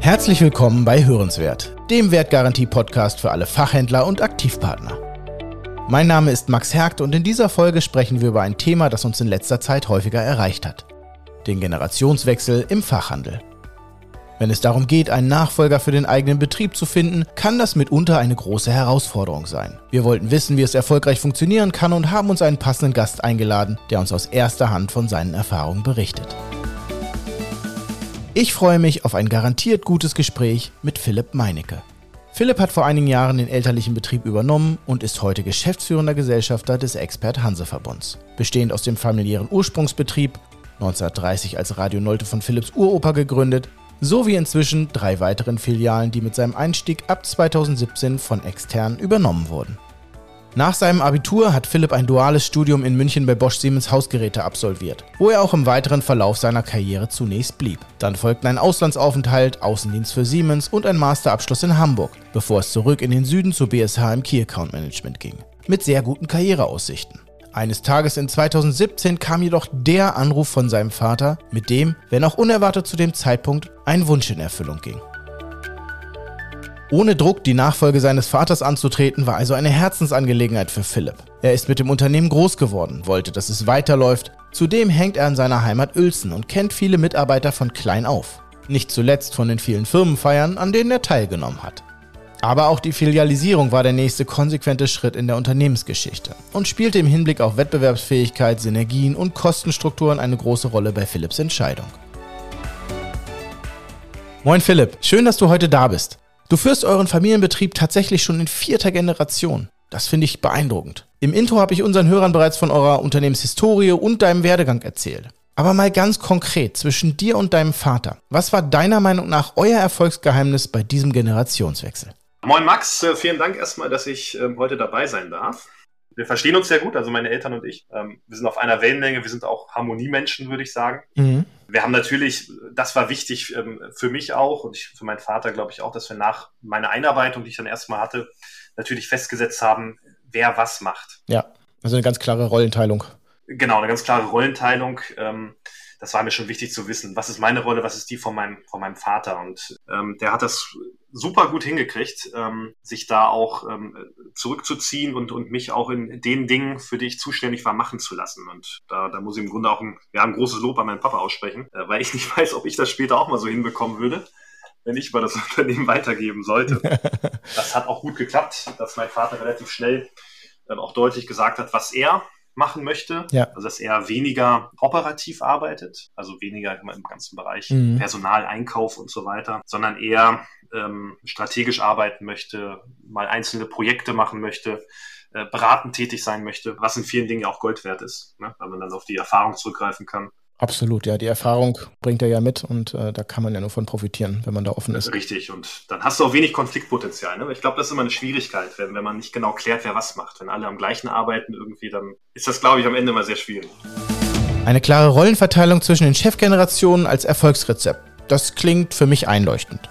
Herzlich willkommen bei Hörenswert, dem Wertgarantie-Podcast für alle Fachhändler und Aktivpartner. Mein Name ist Max Hergt und in dieser Folge sprechen wir über ein Thema, das uns in letzter Zeit häufiger erreicht hat. Den Generationswechsel im Fachhandel. Wenn es darum geht, einen Nachfolger für den eigenen Betrieb zu finden, kann das mitunter eine große Herausforderung sein. Wir wollten wissen, wie es erfolgreich funktionieren kann und haben uns einen passenden Gast eingeladen, der uns aus erster Hand von seinen Erfahrungen berichtet. Ich freue mich auf ein garantiert gutes Gespräch mit Philipp Meinecke. Philipp hat vor einigen Jahren den elterlichen Betrieb übernommen und ist heute geschäftsführender Gesellschafter des Expert Hanseverbunds. Bestehend aus dem familiären Ursprungsbetrieb, 1930 als Radio Nolte von Philipps Uropa gegründet, sowie inzwischen drei weiteren Filialen, die mit seinem Einstieg ab 2017 von extern übernommen wurden. Nach seinem Abitur hat Philipp ein duales Studium in München bei Bosch Siemens Hausgeräte absolviert, wo er auch im weiteren Verlauf seiner Karriere zunächst blieb. Dann folgten ein Auslandsaufenthalt, Außendienst für Siemens und ein Masterabschluss in Hamburg, bevor es zurück in den Süden zu BSH im Key Account Management ging. Mit sehr guten Karriereaussichten. Eines Tages in 2017 kam jedoch der Anruf von seinem Vater, mit dem, wenn auch unerwartet zu dem Zeitpunkt, ein Wunsch in Erfüllung ging. Ohne Druck die Nachfolge seines Vaters anzutreten, war also eine Herzensangelegenheit für Philipp. Er ist mit dem Unternehmen groß geworden, wollte, dass es weiterläuft. Zudem hängt er an seiner Heimat Uelzen und kennt viele Mitarbeiter von klein auf. Nicht zuletzt von den vielen Firmenfeiern, an denen er teilgenommen hat. Aber auch die Filialisierung war der nächste konsequente Schritt in der Unternehmensgeschichte und spielte im Hinblick auf Wettbewerbsfähigkeit, Synergien und Kostenstrukturen eine große Rolle bei Philips Entscheidung. Moin Philipp, schön, dass du heute da bist. Du führst euren Familienbetrieb tatsächlich schon in vierter Generation. Das finde ich beeindruckend. Im Intro habe ich unseren Hörern bereits von eurer Unternehmenshistorie und deinem Werdegang erzählt. Aber mal ganz konkret zwischen dir und deinem Vater. Was war deiner Meinung nach euer Erfolgsgeheimnis bei diesem Generationswechsel? Moin Max, äh, vielen Dank erstmal, dass ich ähm, heute dabei sein darf. Wir verstehen uns sehr gut, also meine Eltern und ich. Ähm, wir sind auf einer Wellenlänge, wir sind auch Harmoniemenschen, würde ich sagen. Mhm. Wir haben natürlich, das war wichtig ähm, für mich auch und ich, für meinen Vater glaube ich auch, dass wir nach meiner Einarbeitung, die ich dann erstmal hatte, natürlich festgesetzt haben, wer was macht. Ja, also eine ganz klare Rollenteilung. Genau, eine ganz klare Rollenteilung. Ähm, das war mir schon wichtig zu wissen. Was ist meine Rolle, was ist die von meinem, von meinem Vater? Und ähm, der hat das super gut hingekriegt, ähm, sich da auch ähm, zurückzuziehen und, und mich auch in den Dingen, für die ich zuständig war, machen zu lassen. Und da, da muss ich im Grunde auch ein, ja, ein großes Lob an meinen Papa aussprechen, äh, weil ich nicht weiß, ob ich das später auch mal so hinbekommen würde wenn ich mal das Unternehmen weitergeben sollte. das hat auch gut geklappt, dass mein Vater relativ schnell ähm, auch deutlich gesagt hat, was er machen möchte. Ja. Also dass er weniger operativ arbeitet, also weniger im ganzen Bereich mhm. Personal, Einkauf und so weiter, sondern eher ähm, strategisch arbeiten möchte, mal einzelne Projekte machen möchte, äh, beratend tätig sein möchte, was in vielen Dingen auch Gold wert ist, ne? weil man dann auf die Erfahrung zurückgreifen kann. Absolut, ja. Die Erfahrung bringt er ja mit und äh, da kann man ja nur von profitieren, wenn man da offen ist. Richtig, und dann hast du auch wenig Konfliktpotenzial. Ne? Ich glaube, das ist immer eine Schwierigkeit, wenn, wenn man nicht genau klärt, wer was macht. Wenn alle am gleichen arbeiten irgendwie, dann ist das, glaube ich, am Ende immer sehr schwierig. Eine klare Rollenverteilung zwischen den Chefgenerationen als Erfolgsrezept. Das klingt für mich einleuchtend.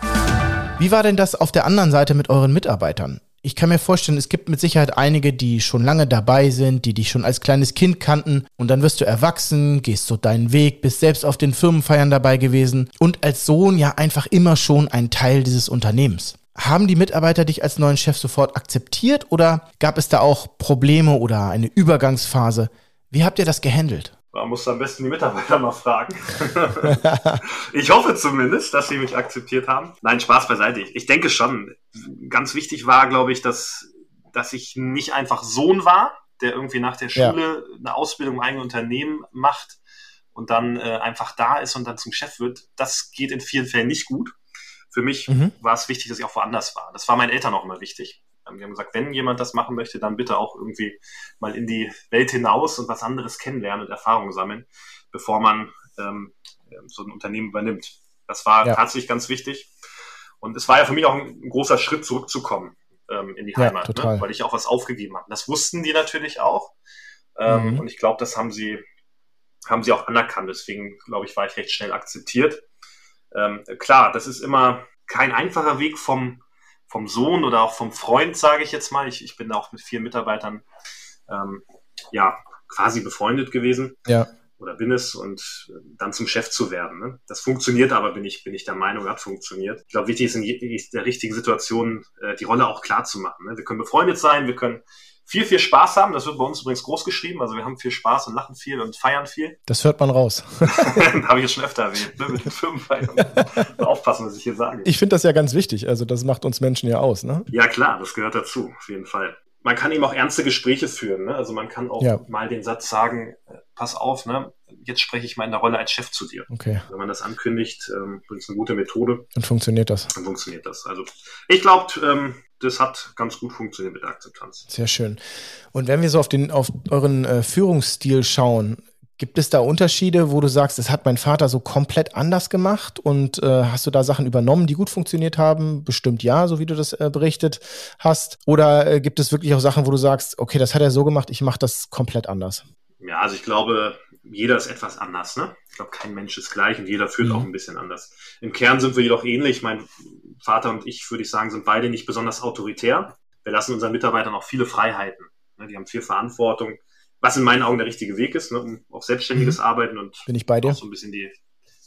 Wie war denn das auf der anderen Seite mit euren Mitarbeitern? Ich kann mir vorstellen, es gibt mit Sicherheit einige, die schon lange dabei sind, die dich schon als kleines Kind kannten und dann wirst du erwachsen, gehst so deinen Weg, bist selbst auf den Firmenfeiern dabei gewesen und als Sohn ja einfach immer schon ein Teil dieses Unternehmens. Haben die Mitarbeiter dich als neuen Chef sofort akzeptiert oder gab es da auch Probleme oder eine Übergangsphase? Wie habt ihr das gehandelt? Man muss am besten die Mitarbeiter mal fragen. ich hoffe zumindest, dass sie mich akzeptiert haben. Nein, Spaß beiseite. Ich denke schon. Ganz wichtig war, glaube ich, dass, dass ich nicht einfach Sohn war, der irgendwie nach der Schule ja. eine Ausbildung im eigenen Unternehmen macht und dann äh, einfach da ist und dann zum Chef wird. Das geht in vielen Fällen nicht gut. Für mich mhm. war es wichtig, dass ich auch woanders war. Das war meinen Eltern auch immer wichtig. Wir haben gesagt, wenn jemand das machen möchte, dann bitte auch irgendwie mal in die Welt hinaus und was anderes kennenlernen und Erfahrungen sammeln, bevor man ähm, ähm, so ein Unternehmen übernimmt. Das war ja. tatsächlich ganz wichtig. Und es war ja für mich auch ein, großer Schritt zurückzukommen ähm, in die ja, Heimat, ne? weil ich auch was aufgegeben habe. Das wussten die natürlich auch. Ähm, mhm. Und ich glaube, das haben sie, haben sie auch anerkannt. Deswegen, glaube ich, war ich recht schnell akzeptiert. Ähm, klar, das ist immer kein einfacher Weg vom, vom Sohn oder auch vom Freund, sage ich jetzt mal. Ich, ich bin auch mit vielen Mitarbeitern ähm, ja quasi befreundet gewesen. Ja. oder bin es und äh, dann zum Chef zu werden. Ne? Das funktioniert aber, bin ich, bin ich der Meinung, hat funktioniert. Ich glaube, wichtig ist in der richtigen Situation äh, die Rolle auch klar zu machen. Ne? Wir können befreundet sein, wir können viel, viel Spaß haben. Das wird bei uns übrigens groß geschrieben. Also wir haben viel Spaß und lachen viel und feiern viel. Das hört man raus. Habe ich jetzt schon öfter erwähnt, ne? mit den Firmenfeiern. Aufpassen, was ich hier sage. Ich finde das ja ganz wichtig. Also das macht uns Menschen ja aus, ne? Ja, klar, das gehört dazu, auf jeden Fall. Man kann eben auch ernste Gespräche führen. Ne? Also man kann auch ja. mal den Satz sagen, äh, pass auf, ne? Jetzt spreche ich mal in der Rolle als Chef zu dir. Okay. Wenn man das ankündigt, ähm, ist eine gute Methode. Dann funktioniert das. Dann funktioniert das. Also ich glaube, ähm, das hat ganz gut funktioniert mit der Akzeptanz. Sehr schön. Und wenn wir so auf den auf euren äh, Führungsstil schauen, gibt es da Unterschiede, wo du sagst, das hat mein Vater so komplett anders gemacht und äh, hast du da Sachen übernommen, die gut funktioniert haben? Bestimmt ja, so wie du das äh, berichtet hast. Oder äh, gibt es wirklich auch Sachen, wo du sagst, okay, das hat er so gemacht, ich mache das komplett anders? Ja, also ich glaube, jeder ist etwas anders. Ne? Ich glaube, kein Mensch ist gleich und jeder fühlt mhm. auch ein bisschen anders. Im Kern sind wir jedoch ähnlich. Mein Vater und ich, würde ich sagen, sind beide nicht besonders autoritär. Wir lassen unseren Mitarbeitern auch viele Freiheiten. Ne? Die haben viel Verantwortung, was in meinen Augen der richtige Weg ist, ne? um auch selbstständiges mhm. Arbeiten und Bin ich bei dir? auch so ein bisschen die,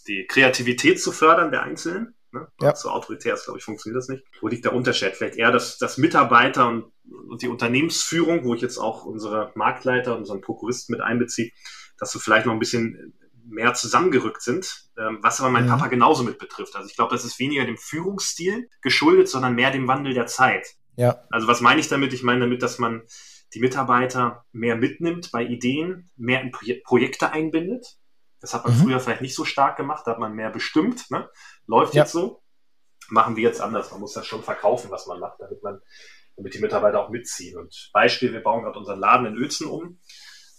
die Kreativität zu fördern der Einzelnen. Ne? Ja. So autoritär ist, glaube ich, funktioniert das nicht. Wo liegt der Unterschied? Vielleicht eher das, das Mitarbeiter und, und die Unternehmensführung, wo ich jetzt auch unsere Marktleiter, unseren Prokuristen mit einbeziehe, dass wir vielleicht noch ein bisschen mehr zusammengerückt sind, ähm, was aber mein mhm. Papa genauso mit betrifft. Also ich glaube, das ist weniger dem Führungsstil geschuldet, sondern mehr dem Wandel der Zeit. Ja. Also was meine ich damit? Ich meine damit, dass man die Mitarbeiter mehr mitnimmt bei Ideen, mehr in Pro Projekte einbindet. Das hat man mhm. früher vielleicht nicht so stark gemacht, da hat man mehr bestimmt. Ne? Läuft ja. jetzt so. Machen wir jetzt anders. Man muss das schon verkaufen, was man macht, damit man, damit die Mitarbeiter auch mitziehen. Und Beispiel, wir bauen gerade unseren Laden in Uelzen um.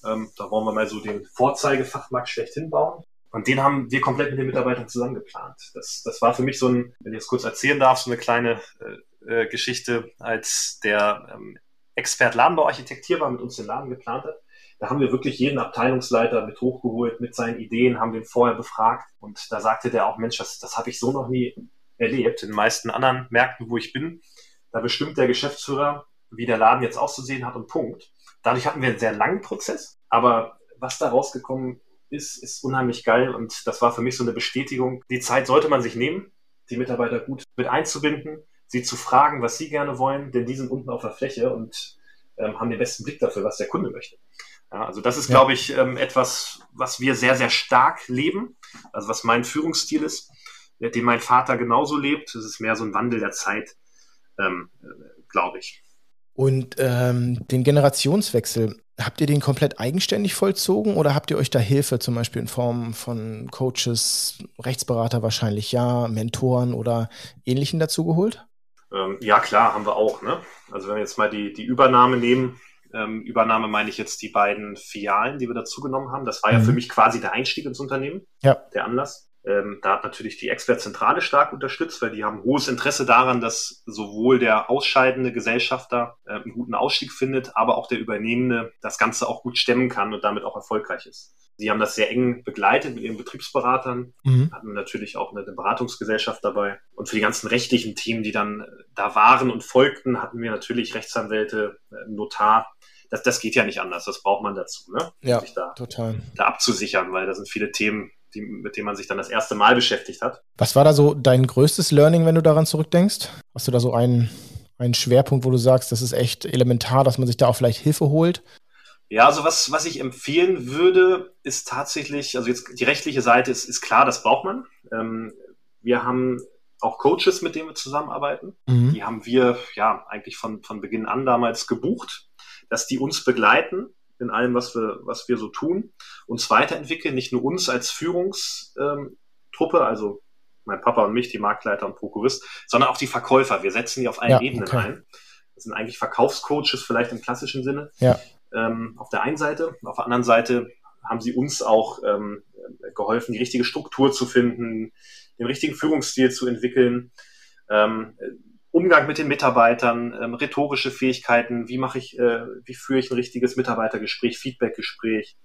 Ähm, da wollen wir mal so den Vorzeigefachmarkt schlechthin bauen. Und den haben wir komplett mit den Mitarbeitern zusammen geplant. Das, das war für mich so ein, wenn ich es kurz erzählen darf, so eine kleine äh, äh, Geschichte, als der ähm, Expert Ladenbauarchitekt hier war, mit uns den Laden geplant hat. Da haben wir wirklich jeden Abteilungsleiter mit hochgeholt, mit seinen Ideen, haben den vorher befragt. Und da sagte der auch, Mensch, das, das habe ich so noch nie erlebt. In den meisten anderen Märkten, wo ich bin, da bestimmt der Geschäftsführer, wie der Laden jetzt auszusehen hat und Punkt. Dadurch hatten wir einen sehr langen Prozess, aber was da rausgekommen ist, ist unheimlich geil und das war für mich so eine Bestätigung. Die Zeit sollte man sich nehmen, die Mitarbeiter gut mit einzubinden, sie zu fragen, was sie gerne wollen, denn die sind unten auf der Fläche und ähm, haben den besten Blick dafür, was der Kunde möchte. Ja, also das ist, ja. glaube ich, ähm, etwas, was wir sehr, sehr stark leben, also was mein Führungsstil ist, den mein Vater genauso lebt. Es ist mehr so ein Wandel der Zeit, ähm, äh, glaube ich. Und ähm, den Generationswechsel, habt ihr den komplett eigenständig vollzogen oder habt ihr euch da Hilfe zum Beispiel in Form von Coaches, Rechtsberater wahrscheinlich ja, Mentoren oder Ähnlichen dazu geholt? Ähm, ja, klar, haben wir auch. Ne? Also wenn wir jetzt mal die, die Übernahme nehmen, ähm, Übernahme meine ich jetzt die beiden Filialen, die wir dazu genommen haben. Das war mhm. ja für mich quasi der Einstieg ins Unternehmen, ja. der Anlass. Ähm, da hat natürlich die Expertzentrale stark unterstützt, weil die haben hohes Interesse daran, dass sowohl der ausscheidende Gesellschafter äh, einen guten Ausstieg findet, aber auch der Übernehmende das Ganze auch gut stemmen kann und damit auch erfolgreich ist. Sie haben das sehr eng begleitet mit ihren Betriebsberatern, mhm. hatten natürlich auch eine Beratungsgesellschaft dabei. Und für die ganzen rechtlichen Themen, die dann äh, da waren und folgten, hatten wir natürlich Rechtsanwälte, äh, Notar. Das, das geht ja nicht anders, das braucht man dazu, ne? Ja, sich da, total. da abzusichern, weil da sind viele Themen, die, mit denen man sich dann das erste Mal beschäftigt hat. Was war da so dein größtes Learning, wenn du daran zurückdenkst? Hast du da so einen, einen Schwerpunkt, wo du sagst, das ist echt elementar, dass man sich da auch vielleicht Hilfe holt? Ja, also was, was ich empfehlen würde, ist tatsächlich, also jetzt die rechtliche Seite ist, ist klar, das braucht man. Ähm, wir haben auch Coaches, mit denen wir zusammenarbeiten. Mhm. Die haben wir ja eigentlich von, von Beginn an damals gebucht, dass die uns begleiten in allem, was wir, was wir so tun, uns weiterentwickeln, nicht nur uns als Führungstruppe, also mein Papa und mich, die Marktleiter und Prokurist, sondern auch die Verkäufer. Wir setzen die auf allen ja, Ebenen okay. ein. Das sind eigentlich Verkaufscoaches vielleicht im klassischen Sinne. Ja. Ähm, auf der einen Seite. Auf der anderen Seite haben sie uns auch ähm, geholfen, die richtige Struktur zu finden, den richtigen Führungsstil zu entwickeln. Ähm, Umgang mit den Mitarbeitern, ähm, rhetorische Fähigkeiten, wie mache ich, äh, wie führe ich ein richtiges Mitarbeitergespräch, Feedbackgespräch,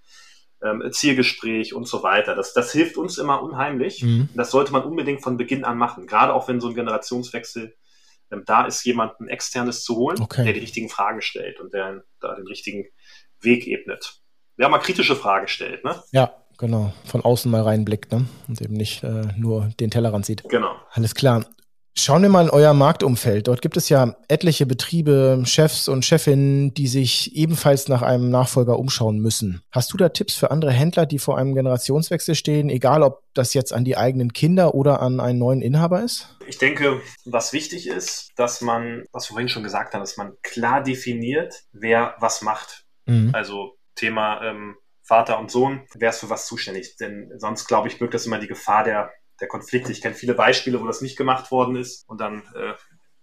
ähm, Zielgespräch und so weiter. Das, das hilft uns immer unheimlich. Mhm. Das sollte man unbedingt von Beginn an machen, gerade auch wenn so ein Generationswechsel ähm, da ist, jemanden externes zu holen, okay. der die richtigen Fragen stellt und der da den richtigen Weg ebnet. Der mal kritische Fragen stellt. Ne? Ja, Genau, von außen mal reinblickt, ne? Und eben nicht äh, nur den Tellerrand sieht. Genau. Alles klar. Schauen wir mal in euer Marktumfeld. Dort gibt es ja etliche Betriebe, Chefs und Chefinnen, die sich ebenfalls nach einem Nachfolger umschauen müssen. Hast du da Tipps für andere Händler, die vor einem Generationswechsel stehen, egal ob das jetzt an die eigenen Kinder oder an einen neuen Inhaber ist? Ich denke, was wichtig ist, dass man, was wir vorhin schon gesagt haben, dass man klar definiert, wer was macht. Mhm. Also Thema ähm, Vater und Sohn, wer ist für was zuständig. Denn sonst, glaube ich, birgt das immer die Gefahr der der Konflikte. Ich kenne viele Beispiele, wo das nicht gemacht worden ist und dann äh,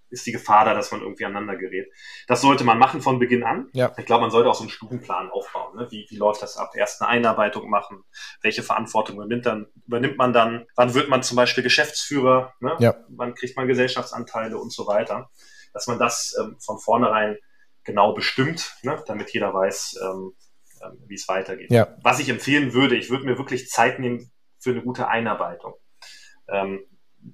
ist die Gefahr da, dass man irgendwie aneinander gerät. Das sollte man machen von Beginn an. Ja. Ich glaube, man sollte auch so einen Stufenplan aufbauen. Ne? Wie, wie läuft das ab? Erst eine Einarbeitung machen. Welche Verantwortung übernimmt, dann, übernimmt man dann? Wann wird man zum Beispiel Geschäftsführer? Ne? Ja. Wann kriegt man Gesellschaftsanteile und so weiter? Dass man das ähm, von vornherein genau bestimmt, ne? damit jeder weiß, ähm, ähm, wie es weitergeht. Ja. Was ich empfehlen würde, ich würde mir wirklich Zeit nehmen für eine gute Einarbeitung. Ähm,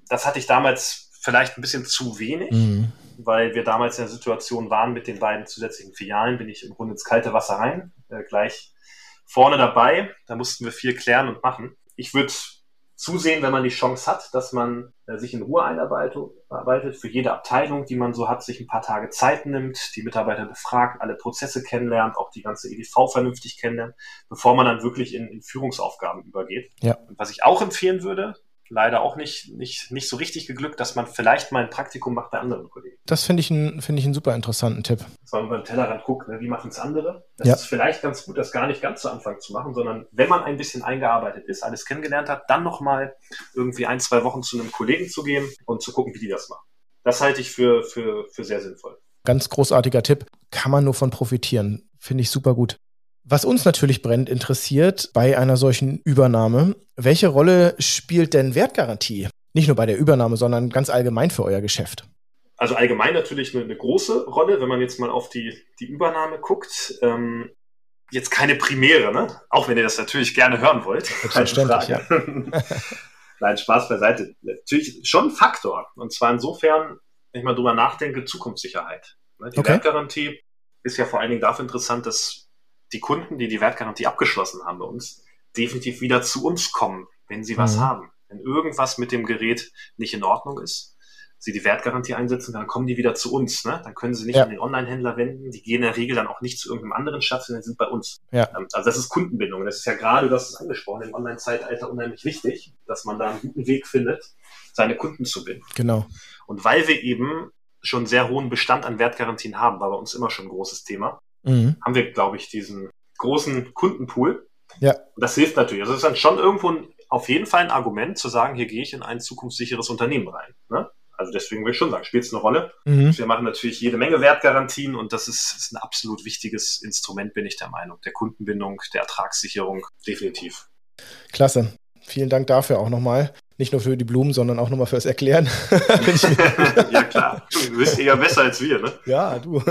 das hatte ich damals vielleicht ein bisschen zu wenig, mhm. weil wir damals in der Situation waren mit den beiden zusätzlichen Filialen, bin ich im Grunde ins kalte Wasser rein, äh, gleich vorne dabei. Da mussten wir viel klären und machen. Ich würde zusehen, wenn man die Chance hat, dass man äh, sich in Ruhe einarbeitet, für jede Abteilung, die man so hat, sich ein paar Tage Zeit nimmt, die Mitarbeiter befragt, alle Prozesse kennenlernt, auch die ganze EDV vernünftig kennenlernt, bevor man dann wirklich in, in Führungsaufgaben übergeht. Ja. Und was ich auch empfehlen würde, leider auch nicht, nicht, nicht so richtig geglückt, dass man vielleicht mal ein Praktikum macht bei anderen Kollegen. Das finde ich, ein, find ich einen super interessanten Tipp. Dass man über den Tellerrand guckt, ne, wie machen es andere. Das ja. ist vielleicht ganz gut, das gar nicht ganz zu Anfang zu machen, sondern wenn man ein bisschen eingearbeitet ist, alles kennengelernt hat, dann nochmal irgendwie ein, zwei Wochen zu einem Kollegen zu gehen und zu gucken, wie die das machen. Das halte ich für, für, für sehr sinnvoll. Ganz großartiger Tipp. Kann man nur von profitieren. Finde ich super gut. Was uns natürlich brennend interessiert bei einer solchen Übernahme, welche Rolle spielt denn Wertgarantie? Nicht nur bei der Übernahme, sondern ganz allgemein für euer Geschäft. Also allgemein natürlich eine, eine große Rolle, wenn man jetzt mal auf die, die Übernahme guckt. Ähm, jetzt keine Primäre, ne? Auch wenn ihr das natürlich gerne hören wollt. Selbstverständlich, ja. Nein, Spaß beiseite. Natürlich schon ein Faktor. Und zwar insofern, wenn ich mal drüber nachdenke, Zukunftssicherheit. Ne? Die okay. Wertgarantie ist ja vor allen Dingen dafür interessant, dass die Kunden, die die Wertgarantie abgeschlossen haben bei uns, definitiv wieder zu uns kommen, wenn sie was mhm. haben. Wenn irgendwas mit dem Gerät nicht in Ordnung ist, sie die Wertgarantie einsetzen, dann kommen die wieder zu uns. Ne? Dann können sie nicht ja. an den Online-Händler wenden. Die gehen in der Regel dann auch nicht zu irgendeinem anderen Schatz, sondern sind bei uns. Ja. Ähm, also das ist Kundenbindung. Das ist ja gerade, du hast es angesprochen, im Online-Zeitalter unheimlich wichtig, dass man da einen guten Weg findet, seine Kunden zu binden. Genau. Und weil wir eben schon sehr hohen Bestand an Wertgarantien haben, war bei uns immer schon ein großes Thema, mhm. haben wir, glaube ich, diesen großen Kundenpool. Ja. Und das hilft natürlich. Also es ist dann schon irgendwo ein, auf jeden Fall ein Argument zu sagen, hier gehe ich in ein zukunftssicheres Unternehmen rein. Ne? Also deswegen will ich schon sagen, spielt es eine Rolle. Mhm. Wir machen natürlich jede Menge Wertgarantien und das ist, ist ein absolut wichtiges Instrument, bin ich der Meinung. Der Kundenbindung, der Ertragssicherung, definitiv. Klasse. Vielen Dank dafür auch nochmal. Nicht nur für die Blumen, sondern auch nochmal fürs Erklären. ja, klar. Du bist eher besser als wir, ne? Ja, du.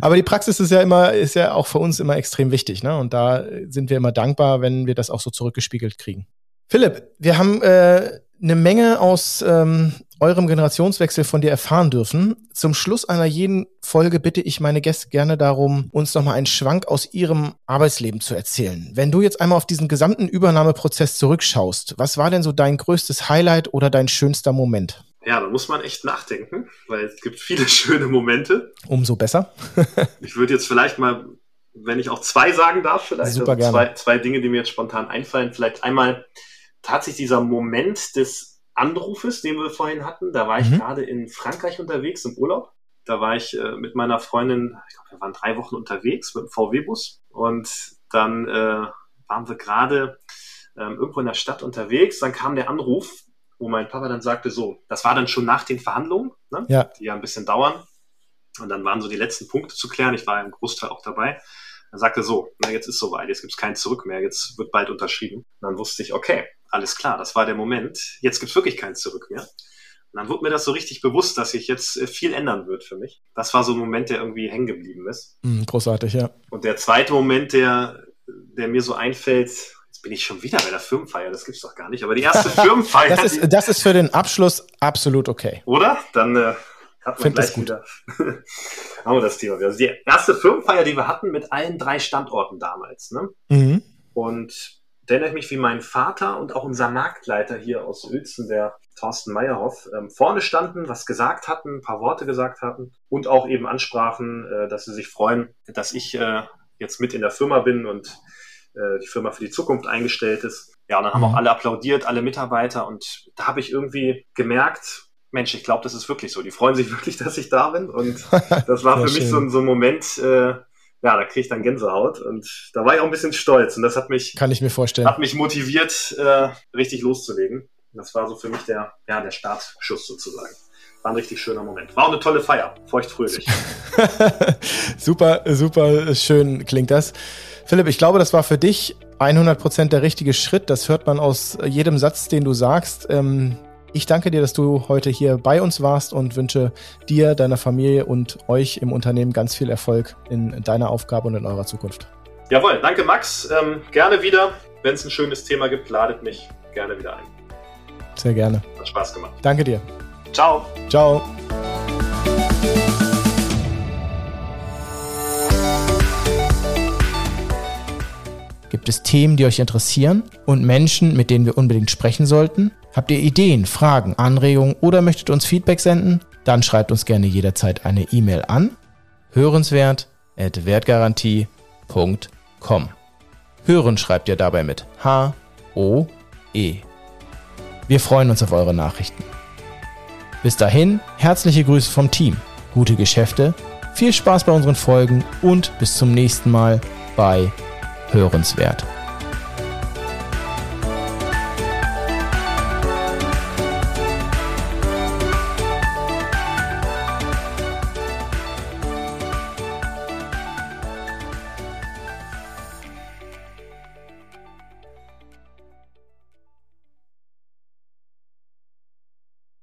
Aber die Praxis ist ja immer, ist ja auch für uns immer extrem wichtig, ne? Und da sind wir immer dankbar, wenn wir das auch so zurückgespiegelt kriegen. Philipp, wir haben äh, eine Menge aus ähm, eurem Generationswechsel von dir erfahren dürfen. Zum Schluss einer jeden Folge bitte ich meine Gäste gerne darum, uns nochmal einen Schwank aus ihrem Arbeitsleben zu erzählen. Wenn du jetzt einmal auf diesen gesamten Übernahmeprozess zurückschaust, was war denn so dein größtes Highlight oder dein schönster Moment? Ja, da muss man echt nachdenken, weil es gibt viele schöne Momente. Umso besser. ich würde jetzt vielleicht mal, wenn ich auch zwei sagen darf, vielleicht Super also zwei, zwei Dinge, die mir jetzt spontan einfallen. Vielleicht einmal tatsächlich dieser Moment des Anrufes, den wir vorhin hatten. Da war ich mhm. gerade in Frankreich unterwegs im Urlaub. Da war ich äh, mit meiner Freundin, ich glaube, wir waren drei Wochen unterwegs mit dem VW-Bus und dann äh, waren wir gerade ähm, irgendwo in der Stadt unterwegs. Dann kam der Anruf, wo mein Papa dann sagte, so, das war dann schon nach den Verhandlungen, ne? ja. die ja ein bisschen dauern. Und dann waren so die letzten Punkte zu klären. Ich war im Großteil auch dabei. Er sagte so, na jetzt ist soweit, jetzt gibt es kein Zurück mehr, jetzt wird bald unterschrieben. Und dann wusste ich, okay, alles klar, das war der Moment. Jetzt gibt es wirklich kein Zurück mehr. Und dann wurde mir das so richtig bewusst, dass sich jetzt äh, viel ändern wird für mich. Das war so ein Moment, der irgendwie hängen geblieben ist. Mm, großartig, ja. Und der zweite Moment, der, der mir so einfällt, jetzt bin ich schon wieder bei der Firmenfeier, das gibt's doch gar nicht, aber die erste Firmenfeier. das, ist, das ist für den Abschluss absolut okay. Oder? Dann äh, hat man Find gleich wieder. haben wir das Thema. Also die erste Firmenfeier, die wir hatten mit allen drei Standorten damals. Ne? Mhm. Und erinnere ich mich, wie mein Vater und auch unser Marktleiter hier aus Uelzen, der Thorsten Meyerhoff, ähm, vorne standen, was gesagt hatten, ein paar Worte gesagt hatten und auch eben ansprachen, äh, dass sie sich freuen, dass ich äh, jetzt mit in der Firma bin und äh, die Firma für die Zukunft eingestellt ist. Ja, und dann haben mhm. auch alle applaudiert, alle Mitarbeiter und da habe ich irgendwie gemerkt, Mensch, ich glaube, das ist wirklich so. Die freuen sich wirklich, dass ich da bin und das war für mich so, so, ein Moment, äh, ja, da kriege ich dann Gänsehaut und da war ich auch ein bisschen stolz und das hat mich, kann ich mir vorstellen, hat mich motiviert, äh, richtig loszulegen. Das war so für mich der, ja, der Startschuss sozusagen. War ein richtig schöner Moment. War auch eine tolle Feier, feuchtfröhlich. super, super schön klingt das. Philipp, ich glaube, das war für dich 100% der richtige Schritt. Das hört man aus jedem Satz, den du sagst. Ähm, ich danke dir, dass du heute hier bei uns warst und wünsche dir, deiner Familie und euch im Unternehmen ganz viel Erfolg in deiner Aufgabe und in eurer Zukunft. Jawohl, danke Max. Ähm, gerne wieder. Wenn es ein schönes Thema gibt, ladet mich gerne wieder ein. Sehr gerne. Hat Spaß gemacht. Danke dir. Ciao. Ciao. Gibt es Themen, die euch interessieren und Menschen, mit denen wir unbedingt sprechen sollten? Habt ihr Ideen, Fragen, Anregungen oder möchtet uns Feedback senden? Dann schreibt uns gerne jederzeit eine E-Mail an hörenswert@wertgarantie.com. Hören schreibt ihr dabei mit H O E. Wir freuen uns auf eure Nachrichten. Bis dahin, herzliche Grüße vom Team, gute Geschäfte, viel Spaß bei unseren Folgen und bis zum nächsten Mal bei Hörenswert.